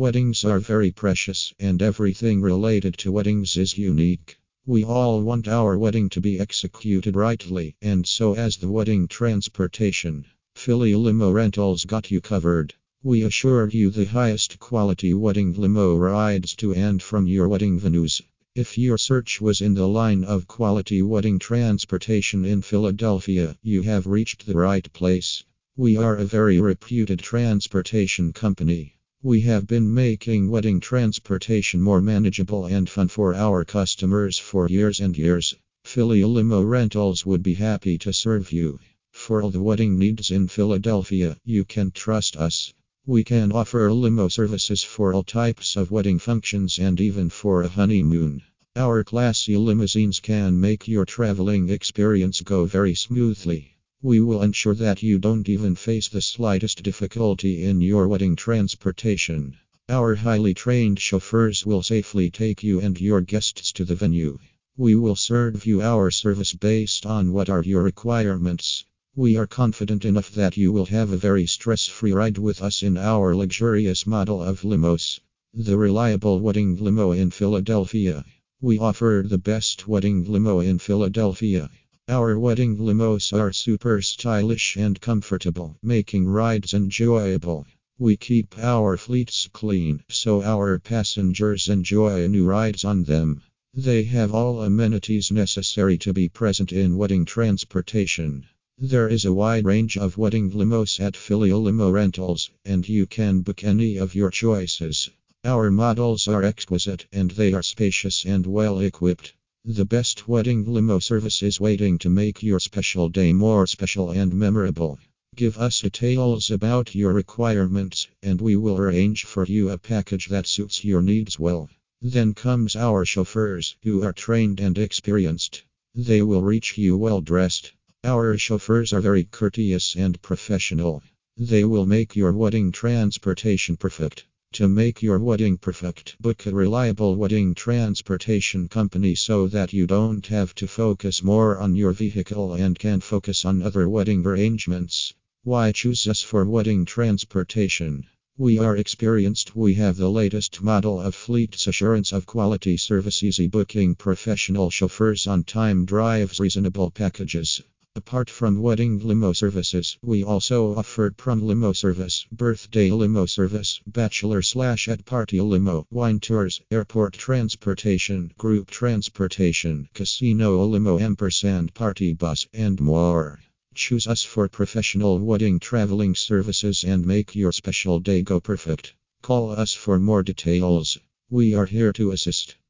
Weddings are very precious, and everything related to weddings is unique. We all want our wedding to be executed rightly, and so as the wedding transportation. Philly Limo Rentals got you covered. We assure you the highest quality wedding limo rides to and from your wedding venues. If your search was in the line of quality wedding transportation in Philadelphia, you have reached the right place. We are a very reputed transportation company. We have been making wedding transportation more manageable and fun for our customers for years and years. Philly Limo Rentals would be happy to serve you. For all the wedding needs in Philadelphia, you can trust us. We can offer limo services for all types of wedding functions and even for a honeymoon. Our classy limousines can make your traveling experience go very smoothly. We will ensure that you don't even face the slightest difficulty in your wedding transportation. Our highly trained chauffeurs will safely take you and your guests to the venue. We will serve you our service based on what are your requirements. We are confident enough that you will have a very stress free ride with us in our luxurious model of limos. The reliable wedding limo in Philadelphia. We offer the best wedding limo in Philadelphia. Our wedding limos are super stylish and comfortable, making rides enjoyable. We keep our fleets clean, so our passengers enjoy new rides on them. They have all amenities necessary to be present in wedding transportation. There is a wide range of wedding limos at Philly Limo Rentals, and you can book any of your choices. Our models are exquisite and they are spacious and well equipped. The best wedding limo service is waiting to make your special day more special and memorable. Give us details about your requirements, and we will arrange for you a package that suits your needs well. Then comes our chauffeurs, who are trained and experienced. They will reach you well dressed. Our chauffeurs are very courteous and professional. They will make your wedding transportation perfect. To make your wedding perfect, book a reliable wedding transportation company so that you don't have to focus more on your vehicle and can focus on other wedding arrangements. Why choose us for wedding transportation? We are experienced, we have the latest model of fleet's assurance of quality service, easy booking, professional chauffeurs on time drives, reasonable packages. Apart from wedding limo services, we also offer prom limo service, birthday limo service, bachelor slash at party limo, wine tours, airport transportation, group transportation, casino limo, ampersand party bus, and more. Choose us for professional wedding traveling services and make your special day go perfect. Call us for more details. We are here to assist.